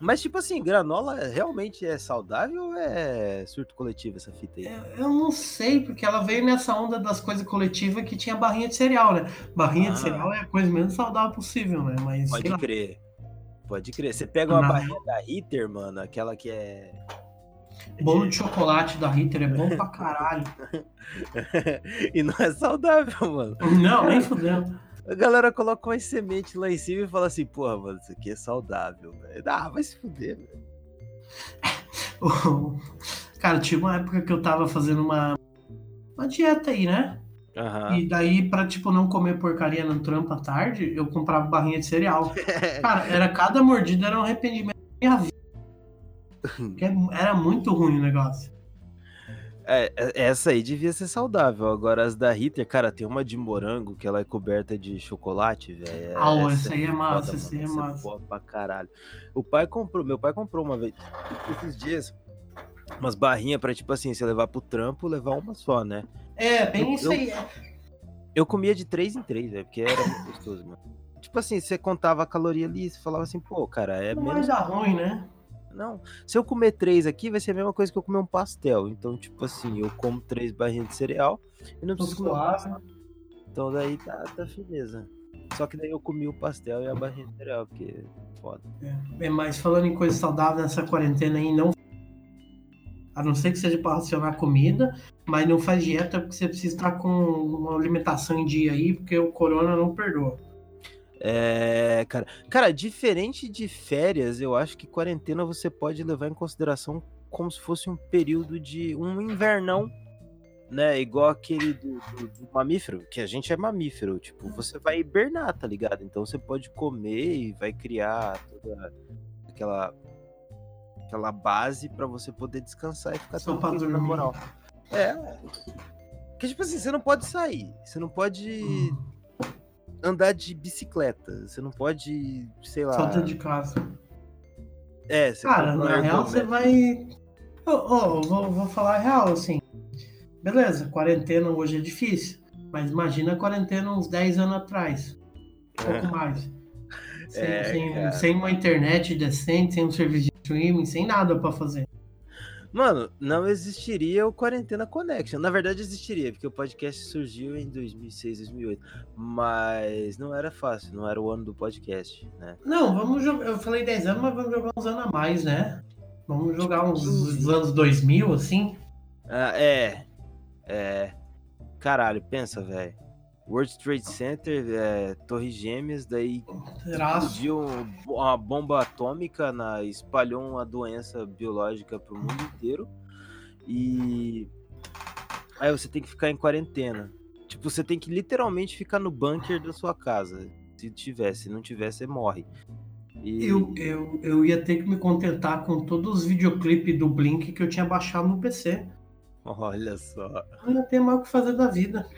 Mas, tipo assim, granola realmente é saudável ou é surto coletivo essa fita aí? Eu, eu não sei, porque ela veio nessa onda das coisas coletivas que tinha barrinha de cereal, né? Barrinha de Ah. cereal é a coisa menos saudável possível, né? Mas Pode crer. Pode crer. Você pega uma Não. barrinha da Ritter, mano, aquela que é. bolo de chocolate da Ritter é bom pra caralho. e não é saudável, mano. Não, nem fudendo. A galera coloca umas sementes lá em cima e fala assim, porra, mano, isso aqui é saudável, velho. Ah, vai se fuder, velho. Cara, tinha uma época que eu tava fazendo uma, uma dieta aí, né? Aham. E daí, pra, tipo, não comer porcaria no trampo à tarde, eu comprava barrinha de cereal. Cara, era cada mordida era um arrependimento da minha vida. Porque era muito ruim o negócio. É, é- essa aí devia ser saudável. Agora as da Ritter, cara, tem uma de morango que ela é coberta de chocolate, velho. Ah, ó, essa aí é massa, essa aí é essa massa. boa pra caralho. O pai comprou, meu pai comprou uma vez, esses dias, umas barrinhas pra, tipo assim, você levar pro trampo, levar uma só, né? É, bem Eu- isso aí. é. Eu comia de três em três, velho, porque era muito gostoso, mano. Tipo assim, você contava a caloria ali, você falava assim, pô, cara, é Não menos dar ruim, né? Não, se eu comer três aqui, vai ser a mesma coisa que eu comer um pastel. Então, tipo assim, eu como três barrinhas de cereal e não preciso comer. Então daí tá, tá firmeza. Só que daí eu comi o pastel e a barrinha de cereal, porque é foda. É, mas falando em coisa saudável nessa quarentena aí, não. A não ser que seja para racionar comida, mas não faz dieta porque você precisa estar com uma alimentação em dia aí, porque o corona não perdoa. É, cara. Cara, diferente de férias, eu acho que quarentena você pode levar em consideração como se fosse um período de um invernão, né? Igual aquele do, do- do mamífero, que a gente é mamífero, tipo, você vai hibernar, tá ligado? Então você pode comer e vai criar toda aquela aquela base pra você poder descansar e ficar Só tranquilo na moral. É. Porque tipo assim, você não pode sair, você não pode andar de bicicleta, você não pode, sei lá. Só dentro de casa. É, você Cara, na real você ergométrico. vai. Ô, ô, vou, vou falar a real, assim. Beleza, quarentena hoje é difícil. Mas imagina a quarentena uns 10 anos atrás. Um pouco mais. Sem, É, sem- sem uma internet decente, sem um serviço de streaming, sem nada pra fazer. Mano, não existiria o Quarentena Connection. Na verdade, existiria, porque o podcast surgiu em 2006, 2008. Mas não era fácil, não era o ano do podcast, né? Não, vamos jogar. Eu falei 10 anos, mas vamos jogar uns anos a mais, né? Vamos jogar uns, uns anos 2000, assim. Ah, é. É. Caralho, pensa, velho. World Trade Center, é, Torre Gêmeas, daí explodiu uma bomba atômica, na, espalhou uma doença biológica pro mundo inteiro. E aí você tem que ficar em quarentena. Tipo, você tem que literalmente ficar no bunker da sua casa. Se tiver, se não tiver, você morre. E Eu, eu, eu ia ter que me contentar com todos os videoclipes do Blink que eu tinha baixado no PC. olha só. Eu não tenho mais o que fazer da vida.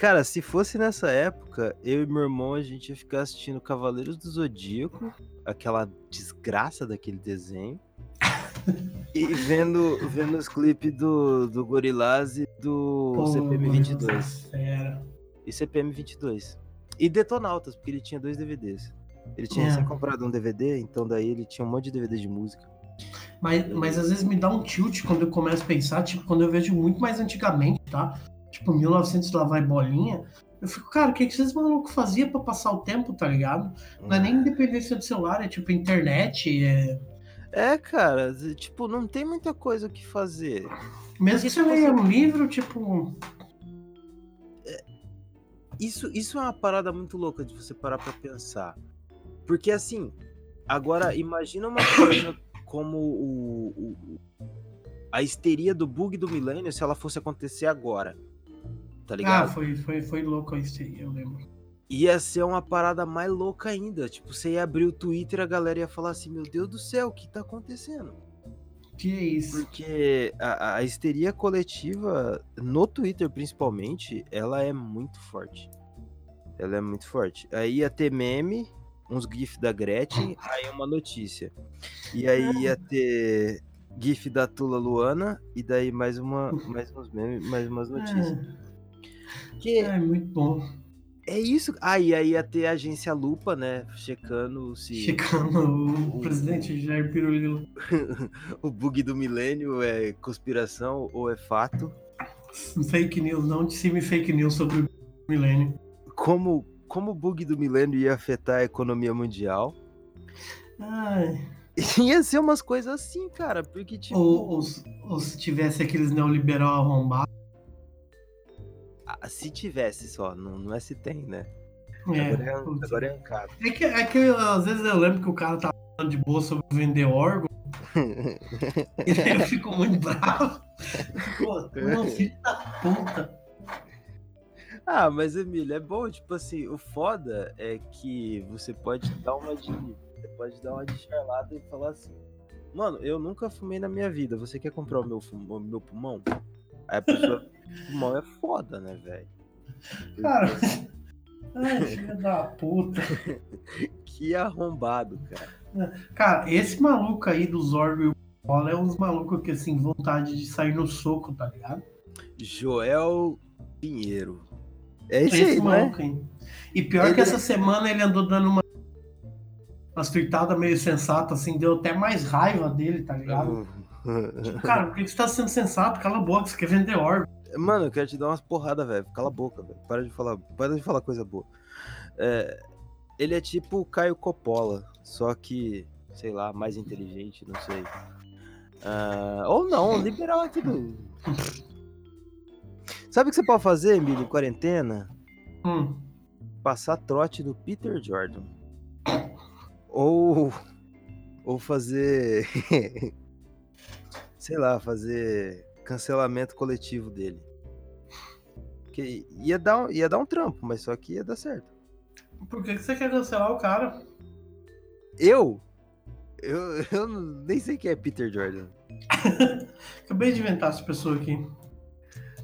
Cara, se fosse nessa época, eu e meu irmão a gente ia ficar assistindo Cavaleiros do Zodíaco, aquela desgraça daquele desenho. e vendo, vendo os clipes do, do Gorillaz e do Pô, CPM mano, 22. Fera. E CPM 22. E Detonautas, porque ele tinha dois DVDs. Ele tinha É. recém comprado um DVD, então daí ele tinha um monte de DVD de música. Mas, mas às vezes me dá um tilt quando eu começo a pensar, tipo, quando eu vejo muito mais antigamente, tá? Tipo, 1900 lá vai bolinha. Eu fico, cara, o que, que esses malucos faziam pra passar o tempo, tá ligado? Não é nem independência do celular, é tipo internet. É... É, cara, tipo, não tem muita coisa o que fazer. Mesmo que você leia um livro, tipo. Isso, isso é uma parada muito louca de você parar pra pensar. Porque assim, agora imagina uma coisa como o, o- a histeria do bug do milênio se ela fosse acontecer agora. Tá Ah, ligado? foi, foi, foi louco isso aí, eu lembro. Ia ser uma parada mais louca ainda. Tipo, você ia abrir o Twitter e a galera ia falar assim: Meu Deus do céu, o que tá acontecendo? Que é isso? Porque a, a histeria coletiva, no Twitter principalmente, ela é muito forte. Ela é muito forte. Aí ia ter meme, uns GIF da Gretchen, aí uma notícia. E aí ia ter GIF da Tula Luana, e daí mais, uma, mais uns memes, mais umas notícias. É, Que é muito bom. É isso. Ah, e aí ia ter a agência Lupa, né? Checando se. Checando o, o presidente Jair Pirulilo. o bug do milênio é conspiração ou é fato? Fake news, não dissime fake news sobre o milênio. Como, como o bug do milênio ia afetar a economia mundial? Ai. Ia ser umas coisas assim, cara, porque tipo. Ou, ou, ou se tivesse aqueles neoliberal arrombados. Se tivesse só, não, não é se tem, né? É, agora é, agora é ancado. É que, é que às vezes eu lembro que o cara tá falando de boa sobre vender órgão. e daí eu fico muito bravo. Pô, não, filho da puta. Ah, mas Emílio, é bom, tipo assim, o foda é que você pode dar uma de. Você pode dar uma de charlada e falar assim. Mano, eu nunca fumei na minha vida. Você quer comprar o meu, o meu pulmão? Aí a pessoa. Pulmão é foda, né, velho? Cara, ai, filho da puta. Que arrombado, cara. Cara, esse maluco aí dos órgãos e o bola é uns malucos que, assim, vontade de sair no soco, tá ligado? Joel Pinheiro. É esse, Esse aí, não é? maluco aí. E pior Ele que é- essa semana ele andou dando uma. Umas fritadas meio sensatas, assim, deu até mais raiva dele, tá ligado? Tipo, cara, por que que você tá sendo sensato? Cala a boca, você quer vender órgão. Mano, eu quero te dar umas porradas, velho. Cala a boca, velho. Para de falar, para de falar coisa boa. É, ele é tipo o Caio Coppola, só que, sei lá, mais inteligente, não sei. Ah, ou não, liberal é tudo. Sabe o que você pode fazer, Emílio, em quarentena? Hum, Passar trote do Peter Jordan. Ou. Ou fazer. sei lá, fazer cancelamento coletivo dele. Que ia dar, um- ia dar um trampo, mas só que ia dar certo. por que que você quer cancelar o cara? Eu? Eu, eu nem sei quem é Peter Jordan. Acabei de inventar essa pessoa aqui.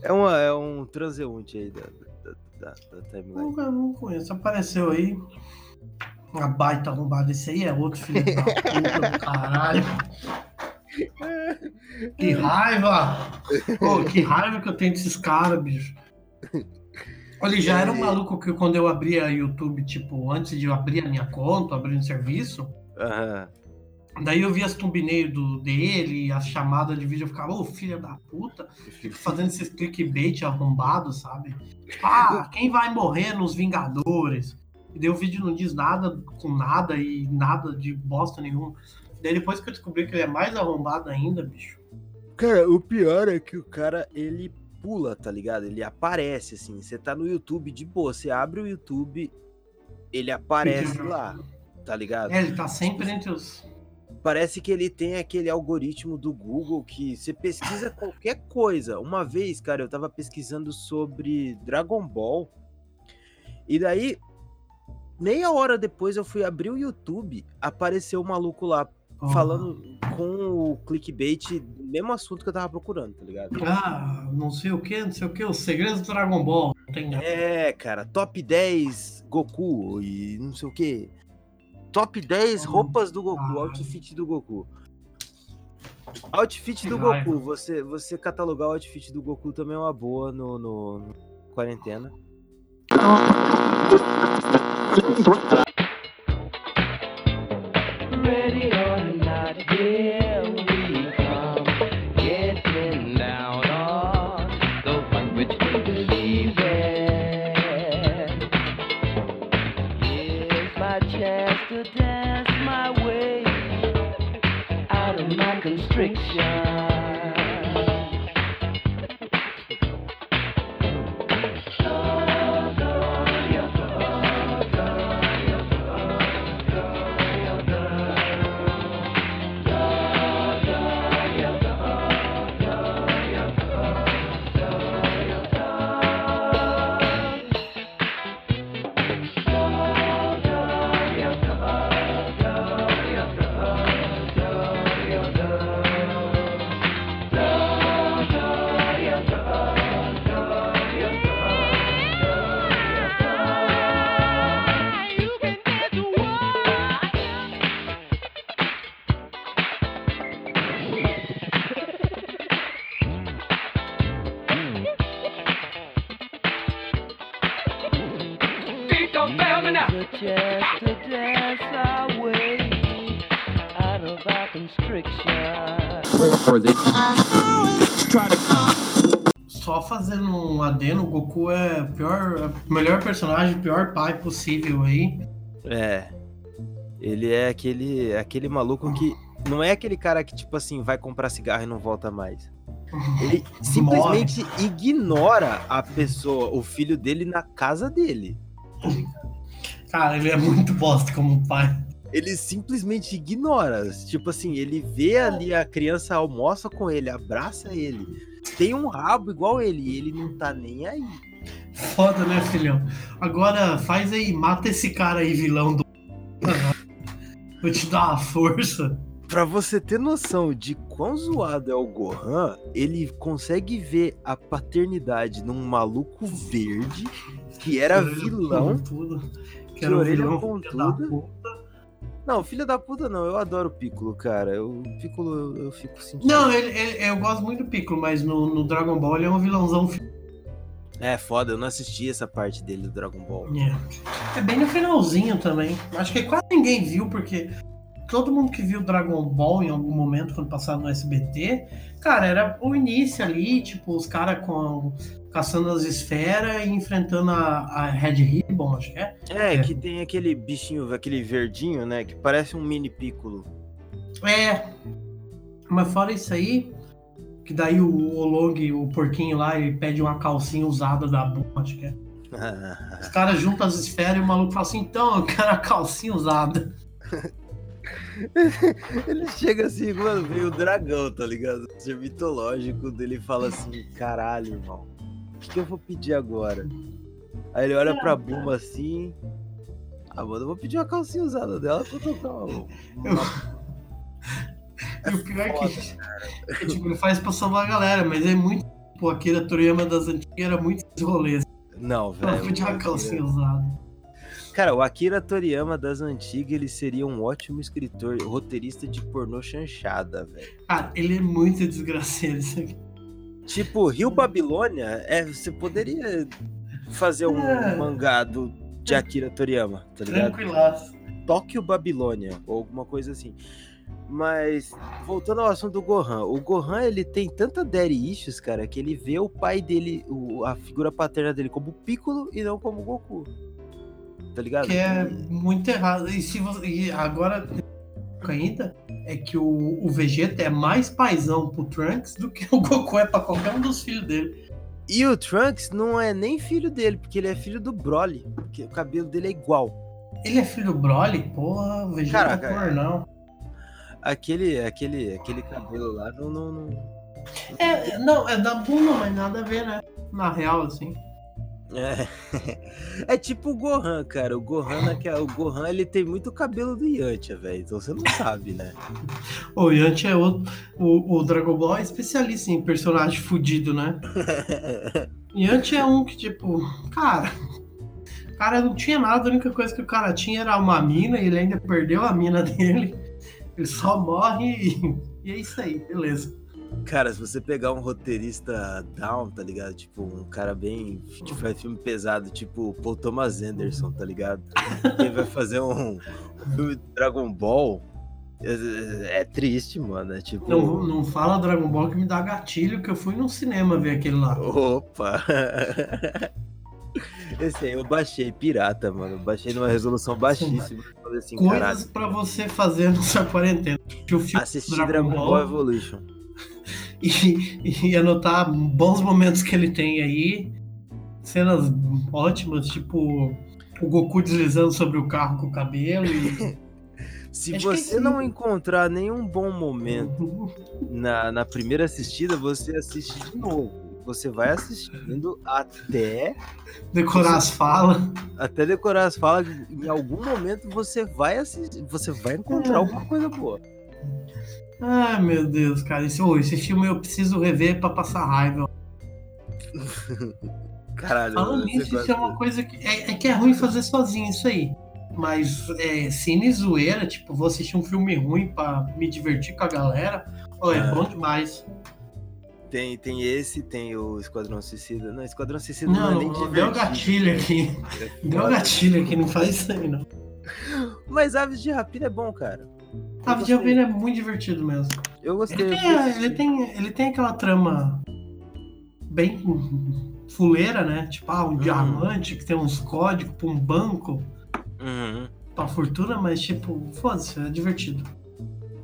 É, uma, é um transeunte aí da, da, da, da timeline. Nunca não conheço. Apareceu aí. Uma baita arrombada. Esse aí é outro filho da puta do caralho. Que raiva! Pô, que raiva que eu tenho desses caras, bicho. Ele já era um maluco que quando eu abria YouTube, tipo, antes de eu abrir a minha conta, abrir um serviço, Aham. daí eu via as thumbnails do, dele, as chamadas de vídeo, eu ficava, ô filha da puta, fica fazendo esses clickbait arrombados, sabe? Tipo, ah, quem vai morrer nos Vingadores? E daí o vídeo não diz nada com nada e nada de bosta nenhuma. Daí depois que eu descobri que ele é mais arrombado ainda, bicho. Cara, o pior é que o cara, ele pula, tá ligado? Ele aparece, assim. Você tá no YouTube de boa, você abre o YouTube, ele aparece lá, tá ligado? É, ele tá sempre entre os. Parece que ele tem aquele algoritmo do Google que você pesquisa qualquer coisa. Uma vez, cara, eu tava pesquisando sobre Dragon Ball. E daí, meia hora depois eu fui abrir o YouTube, apareceu o maluco lá falando com o clickbait do mesmo assunto que eu tava procurando, tá ligado? Ah, não sei o que, não sei o que, os segredos do Dragon Ball. Tem. É, cara, top 10 Goku e não sei o que. Top 10 Hum, roupas do Goku, ah. outfit do Goku. Outfit do. Goku, você, você catalogar o outfit do Goku também é uma boa no, no- no quarentena. Yeah. Fazendo um adeno, o Goku é o pior, melhor personagem, o pior pai possível aí. É. Ele é aquele, aquele maluco que. Não é aquele cara que, tipo assim, vai comprar cigarro e não volta mais. Ele simplesmente ignora a pessoa, o filho dele, na casa dele. Cara, ele é muito bosta como pai. Ele simplesmente ignora. Tipo assim, ele vê ali a criança, almoça com ele, abraça ele. Tem um rabo igual ele, ele não tá nem aí. Foda, né, filhão? Agora faz aí, mata esse cara aí, vilão do. Vou te dar uma força. Pra você ter noção de quão zoado é o Gohan, ele consegue ver a paternidade num maluco verde que era vilão. Que era orelha vilão pontuda. Não, filho da puta não, eu adoro o Piccolo, cara. O Piccolo eu, eu fico sentindo. Não, ele, ele- eu gosto muito do Piccolo, mas no, no Dragon Ball ele é um vilãozão. É foda, eu não assisti essa parte dele do Dragon Ball. É. É bem no finalzinho também. Acho que quase ninguém viu, porque todo mundo que viu Dragon Ball em algum momento, quando passava no SBT, cara, era o início ali, tipo, os caras com caçando as esferas e enfrentando a, a Red Ribbon, acho que é. É, É. que tem aquele bichinho, aquele verdinho, né? Que parece um mini Piccolo. É. Mas fora isso aí, que daí o Olong, o porquinho lá, ele pede uma calcinha usada da Bulma, acho que é. Os caras juntam as esferas e o maluco fala assim, então, eu quero a calcinha usada. Ele chega assim, mano, veio o dragão, tá ligado? Ser mitológico dele fala assim, caralho, irmão, o que, eu vou pedir agora? Aí ele olha pra Buma assim. Ah, mano, eu vou pedir uma calcinha usada dela pra tocar uma. E o pior é que, que, tipo, ele faz pra salvar a galera, mas é muito. Pô, aquele Toriyama das antigas era muito rolês. Não, velho. podia o uma calcinha usada. Cara, o Akira Toriyama das antigas, ele seria um ótimo escritor, roteirista de pornô chanchada, velho. Cara, ele é muito desgraceiro isso aqui. Tipo, Rio Babilônia, é, você poderia fazer um É. mangá do, de Akira Toriyama, tá ligado? Tranquilaço. Tóquio Babilônia, ou alguma coisa assim. Mas, voltando ao assunto do Gohan, o Gohan, ele tem tanta daddy issues, cara, que ele vê o pai dele, o- a figura paterna dele como Piccolo e não como Goku. Tá ligado? Que é muito errado. E, se você, e agora, ainda, é que o, o Vegeta é mais paizão pro Trunks do que o Goku é pra qualquer um dos filhos dele. E o Trunks não é nem filho dele, porque ele é filho do Broly, porque o cabelo dele é igual. Ele é filho do Broly? Porra, o Vegeta Caraca, é cor, não. Aquele, aquele, aquele cabelo lá não, não, não- É, não, é da Buma, mas nada a ver, né? Na real, assim. É. é tipo o Gohan, cara. O Gohan, naquela- o Gohan ele tem muito cabelo do Yantia, velho. Então você não sabe, né? O Yanti é outro. O, o Dragon Ball é especialista em personagem fudido, né? Yanti é um que, tipo, cara. O cara não tinha nada, a única coisa que o cara tinha era uma mina e ele ainda perdeu a mina dele. Ele só morre e, e é isso aí, beleza. Cara, se você pegar um roteirista down, tá ligado? Tipo, um cara bem. que faz filme pesado, tipo Paul Thomas Anderson, tá ligado? Ele vai fazer um filme de Dragon Ball. É, é triste, mano. É tipo. Não, não fala Dragon Ball que me dá gatilho, que eu fui no cinema ver aquele lá. Opa! Esse aí eu baixei, pirata, mano. Baixei numa resolução baixíssima. Assim, Coisas pra você fazer na sua quarentena. Assistir Dragon Ball Evolution. e, e anotar bons momentos que ele tem aí. Cenas ótimas, tipo o Goku deslizando sobre o carro com o cabelo e. Se Acho que você não encontrar nenhum bom momento na, na primeira assistida, você assiste de novo. Você vai assistindo até, Decorar as falas. até decorar as falas. Em algum momento você vai assistir, você vai encontrar alguma coisa boa. Ai meu Deus, cara. Esse, ô, esse filme eu preciso rever pra passar raiva. Caralho, Falando nisso, isso é uma coisa que. É, é que é ruim fazer sozinho isso aí. Mas é, cine zoeira, tipo, vou assistir um filme ruim pra me divertir com a galera. Ó, é Ah. bom demais. Tem, tem esse, tem o Esquadrão Suicida. Não, Esquadrão Suicida não, é Não, nem deu divertido. gatilho aqui. É Deu gatilho aqui, não faz isso aí, não. Mas Aves de Rapina é bom, cara. A Eu Video gostei. é muito divertido mesmo. Eu gostei. Ele eu tem, gostei. ele, tem, ele tem aquela trama bem fuleira, né? Tipo, ah, um Uhum. diamante que tem uns códigos pra um banco, Uhum. pra fortuna, mas tipo, foda-se, é divertido.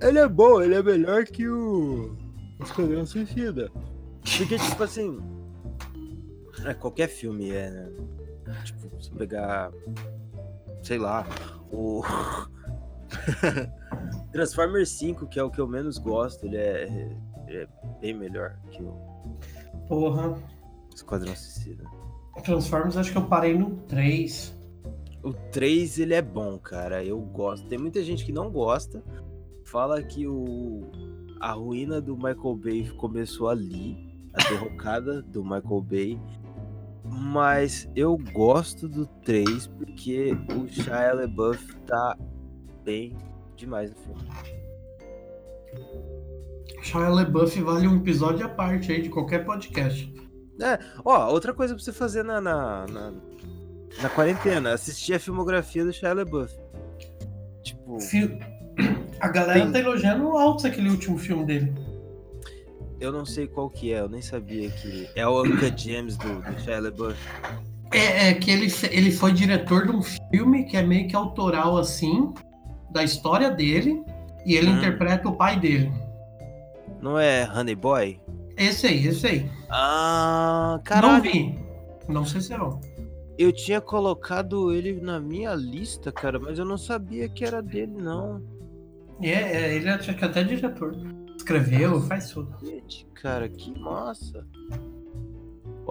Ele é bom, ele é melhor que o Esquadrão Suicida. Porque, tipo assim. É, qualquer filme é, né? Tipo, se pegar. Sei lá. O. Transformers 5, que é o que eu menos gosto, ele é, ele é bem melhor que o Porra. Esquadrão Suicida. Transformers, acho que eu parei no 3. O 3, ele é bom, cara. Eu gosto. Tem muita gente que não gosta. Fala que o a ruína do Michael Bay começou ali. A derrocada do Michael Bay. Mas eu gosto do 3 porque o Shia LaBeouf tá bem demais no filme. Shia LaBeouf vale um episódio à parte aí de qualquer podcast. Ó, outra coisa pra você fazer na, na, na, na quarentena. Assistir a filmografia do Shia LaBeouf. Tipo... A galera Tem- tá elogiando altos aquele último filme dele. Eu não sei qual que é, eu nem sabia que é o Uncle James do, do Shia LaBeouf. É, é que ele, ele foi diretor de um filme que é meio que autoral assim, da história dele, e ele Hum. interpreta o pai dele. Não é Honey Boy? Esse aí, esse aí. Ah, Não caralho. vi. Não sei se é. Eu tinha colocado ele na minha lista, cara, mas eu não sabia que era dele, não. É, é, ele acho que até diretor. Escreveu, faz tudo. Gente, cara, que massa.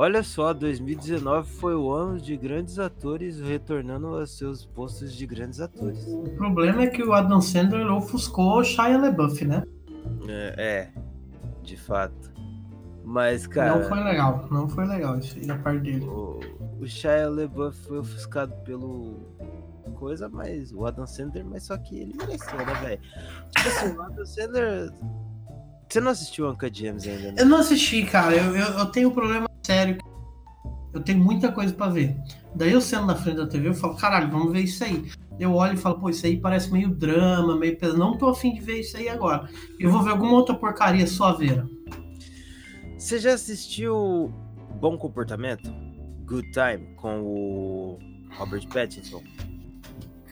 Olha só, 2019 foi o ano de grandes atores retornando aos seus postos de grandes atores. O problema é que o Adam Sandler ofuscou o Shia LaBeouf, né? É, é, de fato. Mas, cara. Não foi legal, não foi legal isso aí da parte dele. O, o Shia LaBeouf foi ofuscado pelo coisa, mas o Adam Sandler, mas só que ele mereceu, né, velho? Tipo assim, o Adam Sandler... Você não assistiu Uncle James ainda, né? Eu não assisti, cara. Eu, eu, eu tenho um problema sério. Eu tenho muita coisa pra ver. Daí eu sendo na frente da TV, eu falo, caralho, vamos ver isso aí. Eu olho e falo, pô, isso aí parece meio drama, meio pesado. Não tô afim de ver isso aí agora. Eu vou ver alguma outra porcaria suaveira. Você já assistiu Bom Comportamento? Good Time, com o Robert Pattinson?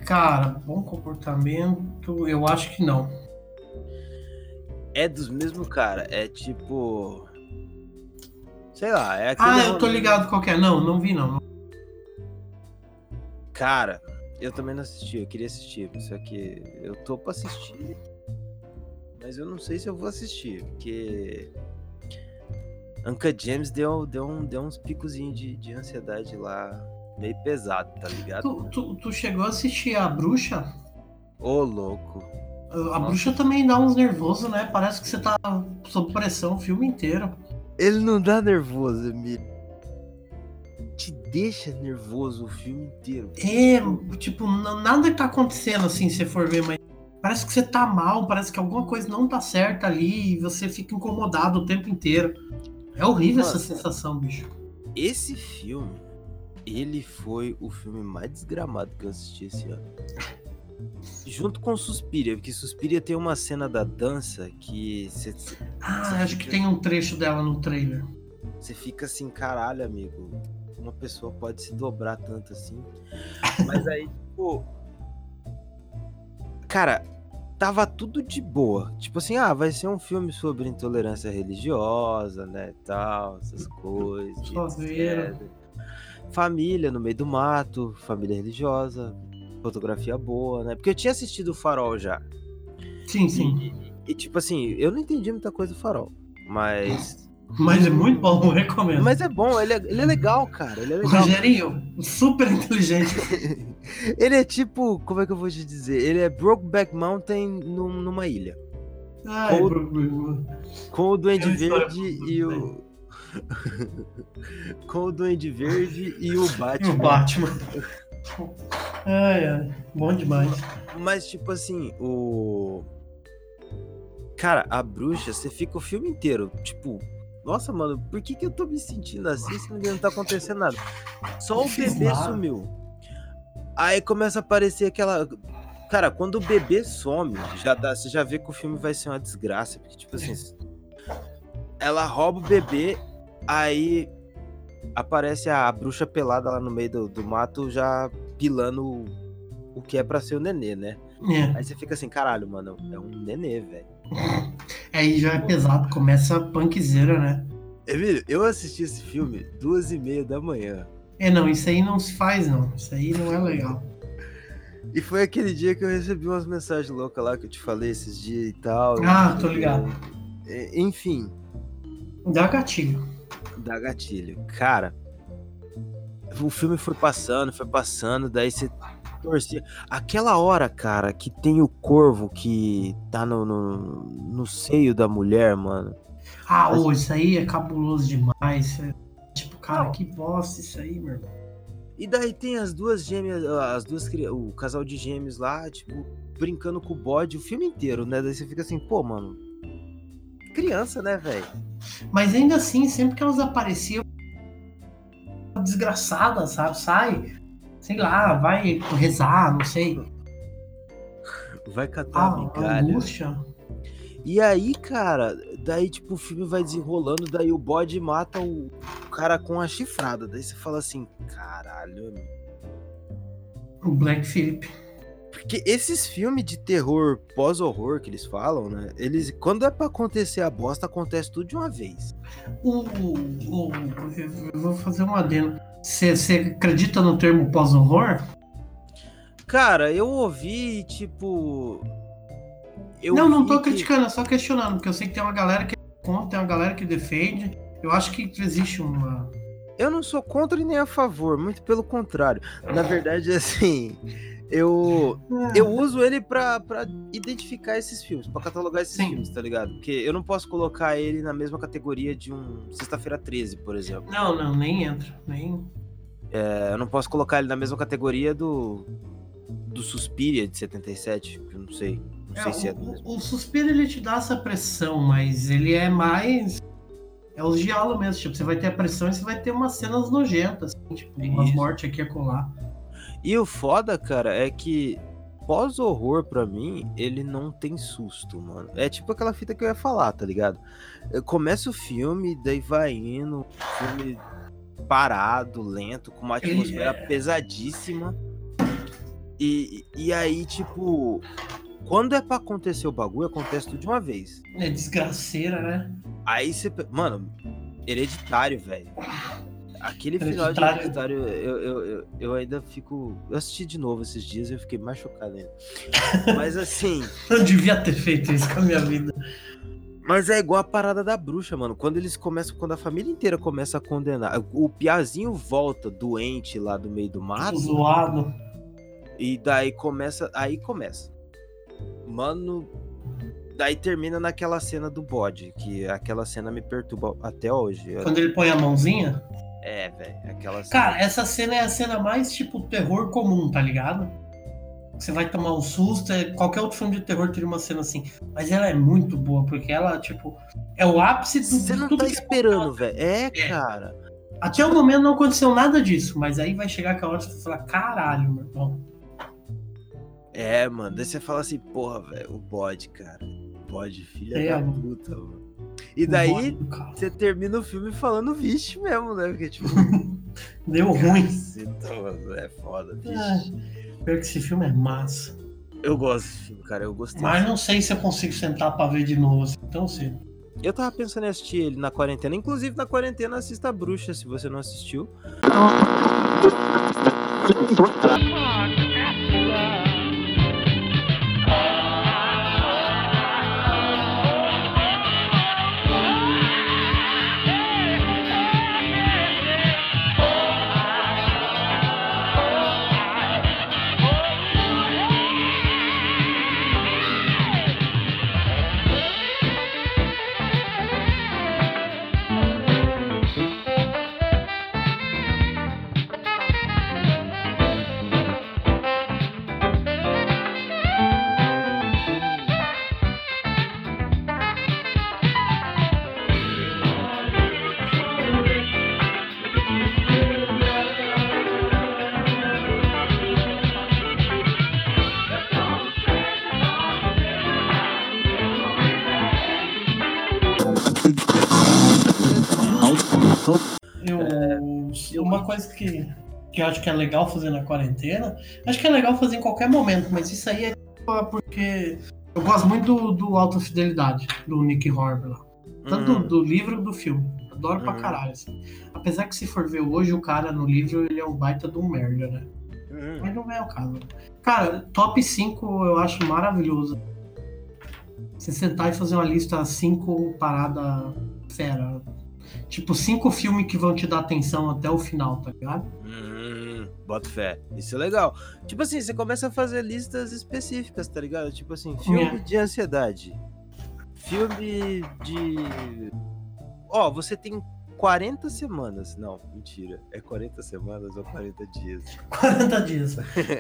Cara, bom comportamento, eu acho que não. É dos mesmos cara, é tipo... Sei lá, é aquele... Ah, eu tô ligado qual que é. Não, não vi não. Cara, eu também não assisti, eu queria assistir, só que eu tô pra assistir. Mas eu não sei se eu vou assistir, porque. Anka James deu, deu, um, deu uns picozinhos de, de ansiedade lá, meio pesado, tá ligado? Tu, tu, tu chegou a assistir a bruxa? Ô, louco. A Nossa. bruxa também dá uns nervosos, né? Parece que você tá sob pressão o filme inteiro. Ele não dá nervoso, Emílio. Te deixa nervoso o filme inteiro. É, tipo, nada que tá acontecendo assim, se você for ver, mas parece que você tá mal, parece que alguma coisa não tá certa ali e você fica incomodado o tempo inteiro. É horrível essa Mano. sensação, bicho. Esse filme, ele foi o filme mais desgramado que eu assisti esse ano. Junto com Suspiria, porque Suspiria tem uma cena da dança que você Ah, acho que tem um trecho dela no trailer. você fica assim, caralho, amigo. Uma pessoa pode se dobrar tanto assim. Mas aí, tipo. Cara, tava tudo de boa. Tipo assim, ah, vai ser um filme sobre intolerância religiosa, né? Tal, essas coisas. Família no meio do mato, família religiosa, fotografia boa, né? Porque eu tinha assistido o Farol já. Sim, sim. E, tipo assim, eu não entendi muita coisa do Farol. Mas. Mas é muito bom, eu recomendo. Mas é bom, ele é, ele é legal, cara. Ele é O legal. Rogerinho, super inteligente. ele é tipo, como é que eu vou te dizer? Ele é Brokeback Mountain num- numa ilha. Ai, Ou- Bruno. Com o Duende Verde e o. com o Duende Verde e o E o Batman. Ai, ai. Bom demais. Mas, tipo assim, o. Cara, a bruxa, você fica o filme inteiro, tipo, nossa, mano, por que, que eu tô me sentindo assim se não tá acontecendo nada? Só o bebê nada. sumiu. Aí começa a aparecer aquela. Cara, quando o bebê some, já dá, você já vê que o filme vai ser uma desgraça. Porque, tipo assim, ela rouba o bebê, aí aparece a bruxa pelada lá no meio do, do mato, já pilando o, que é pra ser o nenê, né? É. Aí você fica assim, caralho, mano, é um nenê, velho. Aí já é pesado, começa a punkzeira, né? Emílio, eu assisti esse filme duas e meia da manhã. É, não, isso aí não se faz, não. Isso aí não é legal. E foi aquele dia que eu recebi umas mensagens loucas lá que eu te falei esses dias e tal. Ah, tô ligado. E- Enfim, Dá gatilho. dá gatilho. Cara, o filme foi passando, foi passando, daí você torcia. Aquela hora, cara, que tem o corvo que tá no, no, no seio da mulher, mano. Ah, ô, isso aí é cabuloso demais. Tipo, cara, Não. que bosta isso aí, meu irmão. E daí tem as duas gêmeas, as duas, o casal de gêmeos lá, tipo, brincando com o bode o filme inteiro, né? Daí você fica assim, pô, mano. Criança, né, velho? Mas ainda assim, sempre que elas apareciam, desgraçada, sabe? Sai, sei lá, vai rezar, não sei. Vai catar a Ah, migalha. angústia. E aí, cara, daí, tipo, o filme vai desenrolando, daí o bode mata o cara com a chifrada. Daí você fala assim, caralho. meu. O Black Phillip. Porque esses filmes de terror pós-horror que eles falam, né? Eles, quando é pra acontecer a bosta, acontece tudo de uma vez. O, eu vou fazer um adendo. Você acredita no termo pós-horror? Cara, eu ouvi, tipo. Eu não, não tô que- criticando, é só questionando, porque eu sei que tem uma galera que é contra, tem uma galera que defende. Eu acho que existe uma. Eu não sou contra e nem a favor, muito pelo contrário. Na verdade, assim, eu eu uso ele pra, pra identificar esses filmes, pra catalogar esses Sim. filmes, tá ligado? Porque eu não posso colocar ele na mesma categoria de um Sexta-feira 13, por exemplo. Não, não, nem entra. Nem... É, eu não posso colocar ele na mesma categoria do do Suspiria de 77, que eu não sei. Não É, sei se é. o, o, o suspiro ele te dá essa pressão, mas ele é mais. É os diálogos mesmo. Tipo, você vai ter a pressão e você vai ter umas cenas nojentas. assim, tipo, umas mortes aqui e acolá. E o foda, cara, é que pós-horror, pra mim, ele não tem susto, mano. É tipo aquela fita que eu ia falar, tá ligado? Eu começo o filme, daí vai indo, filme parado, lento, com uma atmosfera é- pesadíssima. E, e aí, tipo, quando é pra acontecer o bagulho, acontece tudo de uma vez. É desgraceira, né? Aí você. Mano, hereditário, velho. Aquele final de Hereditário. eu, eu, eu, eu ainda fico. Eu assisti de novo esses dias e eu fiquei mais chocado ainda. Mas assim. Eu devia ter feito isso com a minha vida. Mas é igual a parada da bruxa, mano. Quando eles começam, quando a família inteira começa a condenar. O Piazinho volta doente lá do meio do mato. Zoado. E daí começa. Aí começa. Mano. Daí termina naquela cena do bode. Que aquela cena me perturba até hoje. Quando ele põe a mãozinha. É, velho. Aquela cena. Cara, essa cena é a cena mais tipo terror comum, tá ligado? Você vai tomar um susto, é- qualquer outro filme de terror teria uma cena assim. Mas ela é muito boa, porque ela, tipo, é o ápice do Você não tudo tá que esperando, velho. É, cara. Até o momento não aconteceu nada disso, mas aí vai chegar aquela hora que você vai falar, caralho, meu irmão. É, mano. Daí você fala assim, porra, velho, o bode, cara. O bode, filha É, da puta, mano. E daí você termina o filme falando vixe mesmo, né? Porque, tipo, Deu ruim. mano, é foda, vixe. É. Pior que esse filme é massa. Eu gosto desse filme, cara. Eu gostei. Mas não sei se eu consigo sentar pra ver de novo assim, tão cedo. Eu tava pensando em assistir ele na quarentena. Inclusive, na quarentena, assista a Bruxa, se você não assistiu. Que, que eu acho que é legal fazer na quarentena, acho que é legal fazer em qualquer momento, mas isso aí é tipo, porque eu gosto muito do, do Alta Fidelidade, do Nick Horner lá. Tanto Uhum. do, do livro do filme. Adoro pra Uhum. caralho. assim. Apesar que se for ver hoje, o cara no livro ele é um baita de um merda, né? Uhum. Mas não é o caso. Cara, top 5 eu acho maravilhoso. Você sentar e fazer uma lista 5 parada fera. Tipo, cinco filmes que vão te dar atenção até o final, tá ligado? Hum, bota fé. Isso é legal. Tipo assim, você começa a fazer listas específicas, tá ligado? Tipo assim, filme É. de ansiedade. Filme de. Ó, você tem 40 semanas. Não, mentira. É 40 semanas ou 40 dias? 40 dias.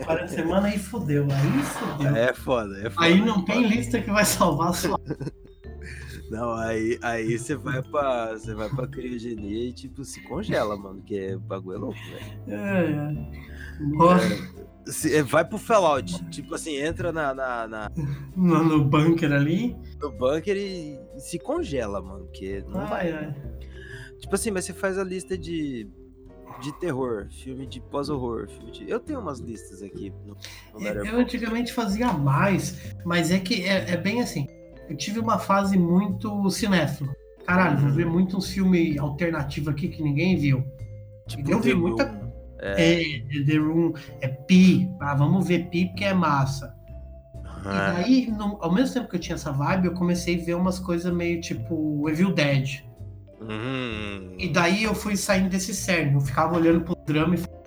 40 semanas aí fodeu. Aí fodeu. É foda, é foda. Aí não tem lista que vai salvar a sua. Não, aí, aí você vai pra. Você vai pra criogenia e tipo, se congela, mano. Que é bagulho é louco, velho. É, é. Ó, Se- é, Vai pro Fallout. Tipo assim, entra na, na, na- No, no bunker ali. no bunker e, e se congela, mano. Porque não vai. Ai, ai. Tipo assim, mas você faz a lista de, de terror, filme de pós-horror, filme de... Eu tenho umas listas aqui no, no Eu, Letterboxd. eu antigamente fazia mais, mas é que é, é bem assim. Eu tive uma fase muito cinéfilo. Caralho, vou Uhum. ver muito uns filmes alternativos aqui que ninguém viu. Tipo, eu vi The muita- Room. É, É, The Room, é Pi. Ah, vamos ver Pi porque é massa. E aham. daí, no- ao mesmo tempo que eu tinha essa vibe, eu comecei a ver umas coisas meio tipo Evil Dead. Uhum. E daí eu fui saindo desse cerne. Eu ficava olhando pro drama e falava,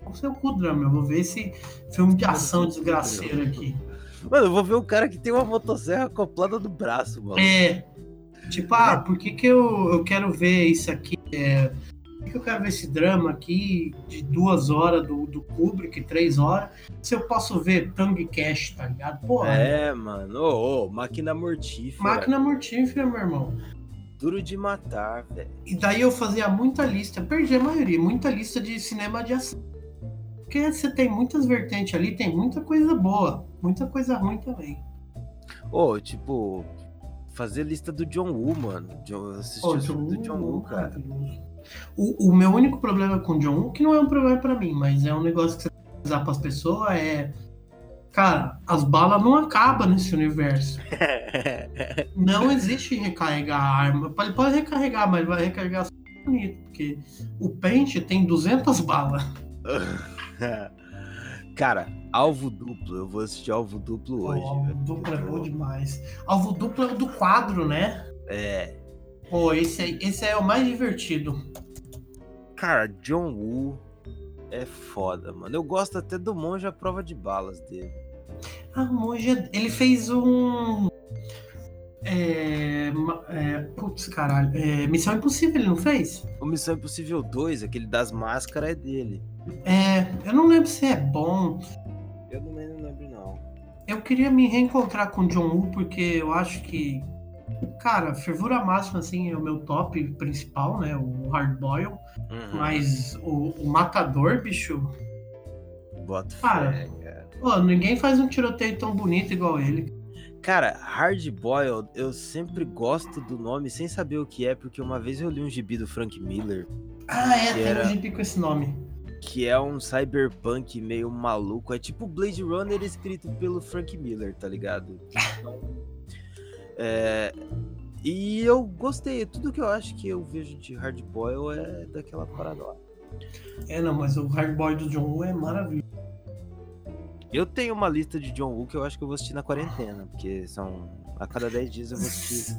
qual seu cu drama? Eu vou ver esse filme de ação desgraceiro aqui. Mano, eu vou ver o cara que tem uma motosserra acoplada no braço, mano. É. Tipo, ah, por que, que eu, eu quero ver isso aqui? É, por que, que eu quero ver esse drama aqui de duas horas do, do Kubrick, três horas, se eu posso ver Tango Cash, tá ligado? Porra, É, mano. Ô, ô, máquina mortífera. máquina mortífera, meu irmão. Duro de matar, velho. E daí eu fazia muita lista, perdi a maioria, muita lista de cinema de ação. Porque você tem muitas vertentes ali, tem muita coisa boa, muita coisa ruim também. Ô, tipo, fazer lista do John Woo, mano. John, assistir Pô, o filme do John Woo, cara. O, o meu único problema com o John Woo, que não é um problema pra mim, mas é um negócio que você tem que usar pras pessoas, é. Cara, as balas não acabam nesse universo. Não existe recarregar a arma. Ele pode recarregar, mas vai recarregar só bonito, porque o pente tem 200 balas. Cara, alvo duplo. Eu vou assistir alvo duplo Pô, hoje. alvo velho. duplo é bom demais. Alvo duplo é o do quadro, né? É. Pô, esse, aí- esse é o mais divertido. Cara, John Woo é foda, mano. Eu gosto até do Monge à prova de balas dele. Ah, o Monge, ele fez um. É, é, putz, caralho. É, Missão Impossível, ele não fez? O Missão Impossível 2, aquele das máscaras, é dele. É, eu não lembro se é bom. Eu não me- não lembro, não. Eu queria me reencontrar com o John Woo, porque eu acho que. Cara, Fervura Máxima, assim, é o meu top principal, né? O Hard Boil. Uhum. Mas o, o Matador, bicho. Bota Cara. fé, cara. Pô, ninguém faz um tiroteio tão bonito igual ele. Cara, Hard Boiled, eu sempre gosto do nome sem saber o que é, porque uma vez eu li um gibi do Frank Miller, Ah, é, tem era- um gibi com esse nome. Que é um cyberpunk meio maluco. É tipo Blade Runner escrito pelo Frank Miller, tá ligado? É, e eu gostei. Tudo que eu acho que eu vejo de Hard Boil é daquela parada lá. É, não, mas o Hard Boy do John Woo é maravilhoso. Eu tenho uma lista de John Woo que eu acho que eu vou assistir na quarentena, porque são. A cada 10 dias eu vou assistir.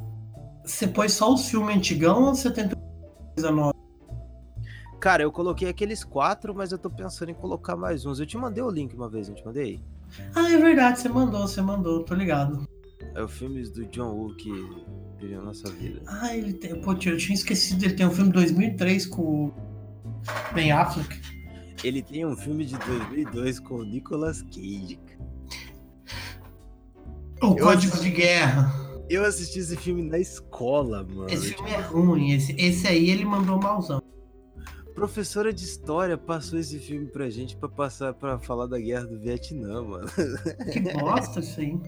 Você pôs só os filmes antigão ou você tentou coisa nova? Cara, eu coloquei aqueles quatro, mas eu tô pensando em colocar mais uns. Eu te mandei o link uma vez, não te mandei? Ah, é verdade, você mandou, você mandou, tô ligado. É os filmes do John Woo que viram nossa vida. Ah, ele tem. Pô, eu tinha esquecido, ele tem um filme de 2003 com o Ben Affleck. Ele tem um filme de 2002 com o Nicolas Cage. O Eu Código assisti- de Guerra. Eu assisti esse filme na escola, mano. Esse filme é ruim, esse, esse aí ele mandou malzão. Professora de história passou esse filme pra gente pra passar para falar da guerra do Vietnã, mano. Que bosta aí.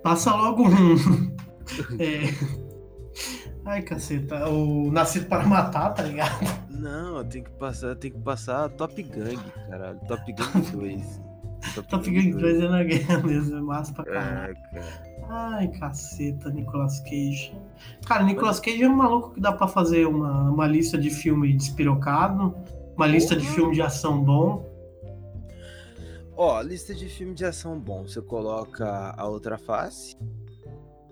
Passa logo um. É... Ai, caceta. O Nascido para Matar, tá ligado? Não, tem que passar, tem que passar Top Gang, caralho. Top Gang 2. Top Gun 2 é na guerra mesmo, é massa pra caralho. É, cara. Ai, caceta, Nicolas Cage. Cara, Nicolas Cage é um maluco que dá pra fazer uma, uma lista de filme despirocado, uma lista de filme de ação bom. Ó, lista de filme de ação bom. Você coloca a outra face.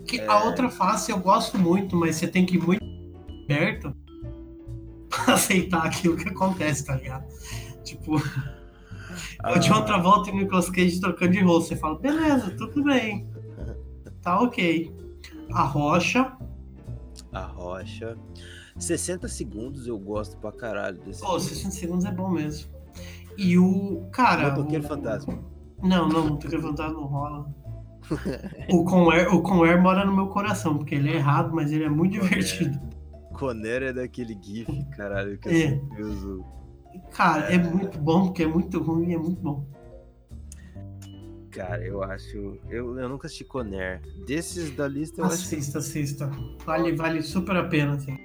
Que É. a outra face eu gosto muito, mas você tem que ir muito perto pra aceitar aquilo que acontece, tá ligado? Tipo, Ah. de outra volta e o Nicolas Cage trocando de rosto. Você fala, beleza, tudo bem. Tá ok. A Rocha. Rocha. 60 segundos eu gosto pra caralho desse filme. 60 segundos é bom mesmo. E o. Cara. Motoqueiro o- Fantasma. Não, não, Motoqueiro Fantasma não rola. O Conware, o Conware mora no meu coração, porque ele é errado, mas ele é muito divertido. Conner é daquele gif, caralho, que eu É. sempre uso. Cara, é muito bom, porque é muito ruim e é muito bom. Cara, eu acho. Eu, eu nunca assisti Conner. Desses da lista, eu acho. Assista, assista. Vale, vale super a pena, assim.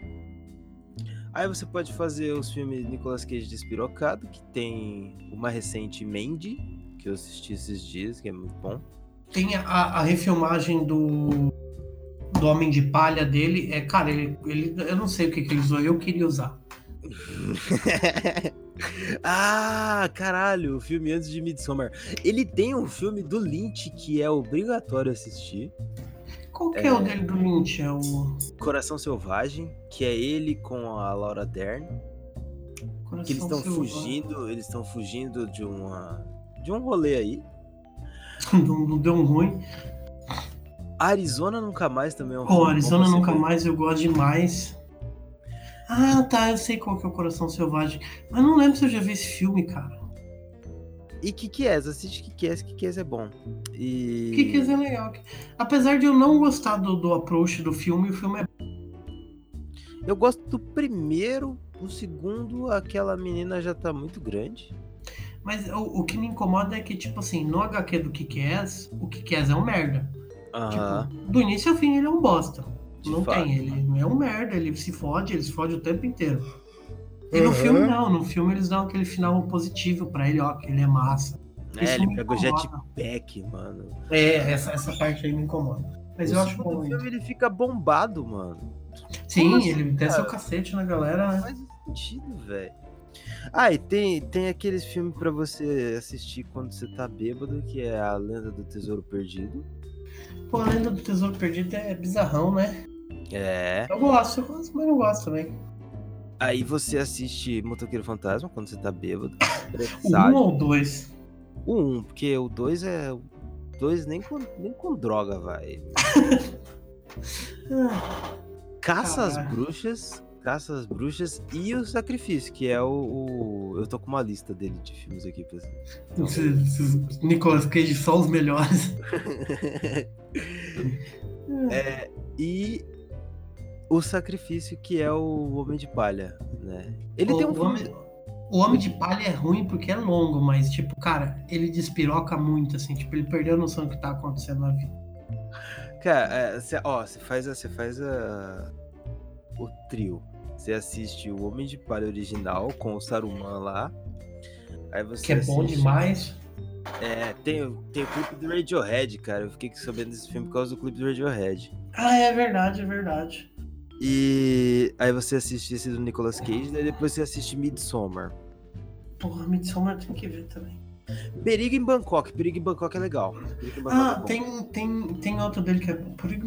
Aí você pode fazer os filmes Nicolas Cage despirocado, que tem uma recente Mandy, que eu assisti esses dias, que é muito bom. Tem a, a refilmagem do. Do Homem de Palha dele. É, cara, ele, ele. Eu não sei o que, que ele usou, eu queria usar. ah, caralho, o filme antes de Midsommar. Ele tem um filme do Lynch que é obrigatório assistir. Qual que é, o dele do Lynch? É o. Coração Selvagem, que é ele com a Laura Dern. Que eles Coração estão fugindo, eles estão fugindo de uma de um rolê aí. Não, não deu um ruim. Arizona Nunca Mais também é um Pô, filme Arizona Nunca ver. Mais eu gosto demais. Ah, tá, eu sei qual que é o Coração Selvagem. Mas não lembro se eu já vi esse filme, cara. E Kikies, assiste Kikies, Kikies é bom. E... O que que é legal? Apesar de eu não gostar do, do approach do filme, o filme é. Eu gosto do primeiro, o segundo, aquela menina já tá muito grande. Mas o, o que me incomoda é que, tipo assim, no HQ do Kick-Ass, o Kick-Ass é um merda. Tipo, do início ao fim ele é um bosta. De não fato. tem, ele é um merda, ele se fode, ele se fode o tempo inteiro. E no Aham. filme não, no filme eles dão aquele final positivo pra ele, ó, que ele é massa. É, Isso ele me pega o incomoda. jetpack, mano. É, essa, essa parte aí me incomoda. Mas O eu acho bom. filme ele fica bombado, mano. Sim, Como assim, ele desce o cara? cacete na galera, né? Faz sentido, velho. Ah, e tem, tem aqueles filmes pra você assistir quando você tá bêbado, que é A Lenda do Tesouro Perdido. Pô, a lenda do Tesouro Perdido é bizarrão, né? É. Eu gosto, eu gosto, mas não gosto também. Aí você assiste Motoqueiro Fantasma quando você tá bêbado. Um ou dois? O 1, porque o 2 é. O 2 nem com, nem com droga, vai. Caça às Caralho. bruxas. Caça às bruxas e o sacrifício, que é o, o- Eu tô com uma lista dele de filmes aqui pra esses Nicolas Cage só os melhores. É, e o sacrifício, que é o Homem de Palha, né? Ele o, tem um o homem, o Homem de Palha é ruim porque é longo, mas, tipo, cara, ele despiroca muito, assim, tipo, ele perdeu a noção do que tá acontecendo na vida. Cara, é, cê- ó, você faz, a- você faz a, o trio. Você assiste o Homem de Palha original com o Saruman lá. Aí você Que é bom demais. É, tem, tem o clipe do Radiohead, cara. Eu fiquei sabendo desse filme por causa do clipe do Radiohead. Ah, é verdade, é verdade. E aí você assiste esse do Nicolas Cage, daí depois você assiste Midsommar. Porra, Midsommar tem que ver também. Perigo em Bangkok. Perigo em Bangkok é legal. Perigo em Bangkok Ah, é tem, tem, tem outro dele que é. por aí-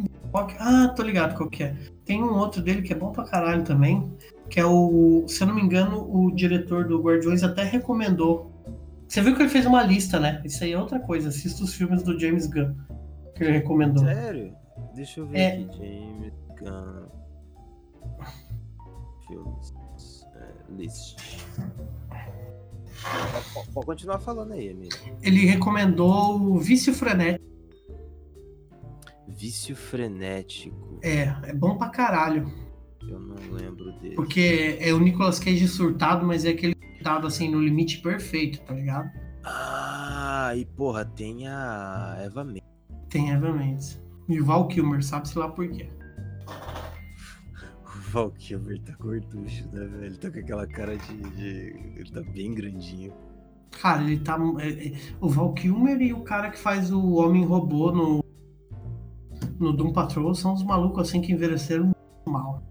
Ah, tô ligado qual que é. Tem um outro dele que é bom pra caralho também. Que é o. Se eu não me engano, o diretor do Guardiões até recomendou. Você viu que ele fez uma lista, né? Isso aí é outra coisa. Assista os filmes do James Gunn. Que ele recomendou. Sério? Deixa eu ver É. aqui. James Gunn. Filmes. É, list. Pode- Pode continuar falando aí, amigo. Ele recomendou o Vício Frenético. Vício frenético. É, é bom pra caralho. Eu não lembro dele. Porque é o Nicolas Cage surtado, mas é aquele surtado assim no limite perfeito, tá ligado? Ah, e porra, tem a Eva Mendes. Tem Eva Mendes. E o Val Kilmer, sabe-se lá por quê. Val Kilmer tá gorducho, né, velho? Ele tá com aquela cara de, de- Ele tá bem grandinho. Cara, ele tá. é, é, o Val Kilmer e o cara que faz o Homem Robô no. No Doom Patrol são os malucos assim que envelheceram mal.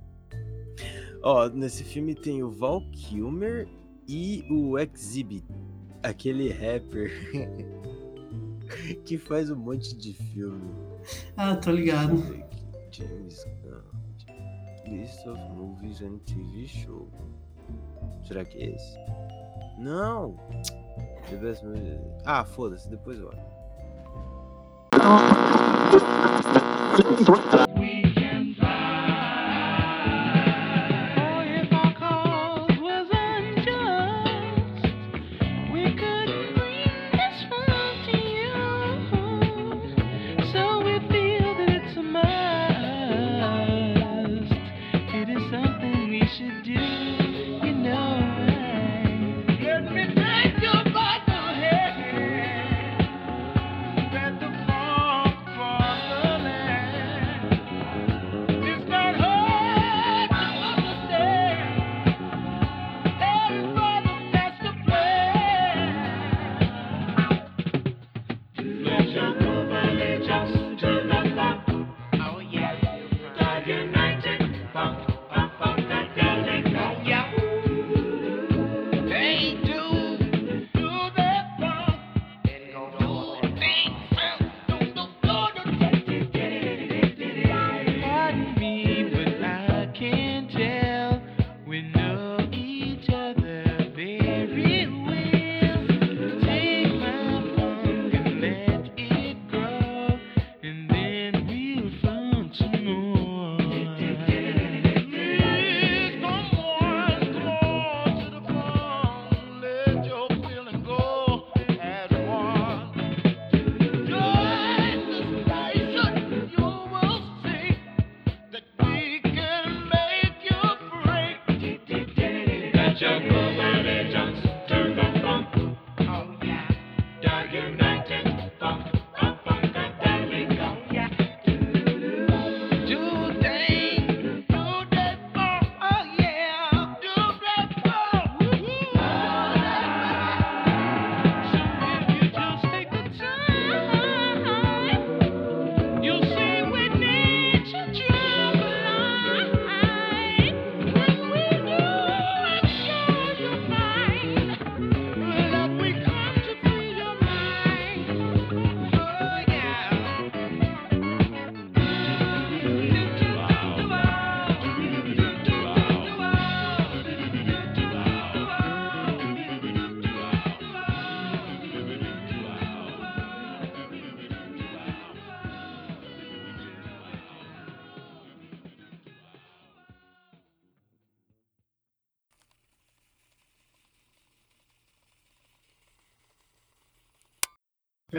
Ó, nesse filme tem o Val Kilmer e o Exhibit, aquele rapper que faz um monte de filme. Ah, tô ligado. James. List of Movies and TV Show. Será que é esse? Não! The best movie- Ah, foda-se, depois eu olho.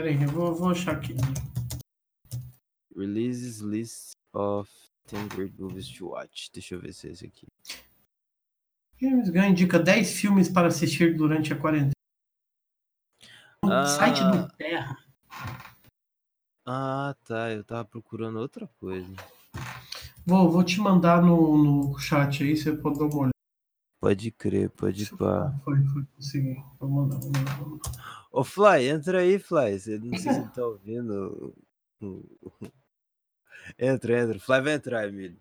Pera aí, eu vou, vou achar aqui. Releases list of 10 great movies to watch. Deixa eu ver se é esse aqui. James Gunn indica 10 filmes para assistir durante a quarentena. No Ah. site do Terra. Ah, tá. Eu tava procurando outra coisa. Vou, vou te mandar no, no chat aí, você pode dar uma olhada. Pode crer, pode pá. Foi, foi, consegui. Vou mandar, vou mandar, vou mandar. Ô, Fly, entra aí, Fly. Você não sei se você tá ouvindo. Entra, entra. Fly vai entrar, Emílio.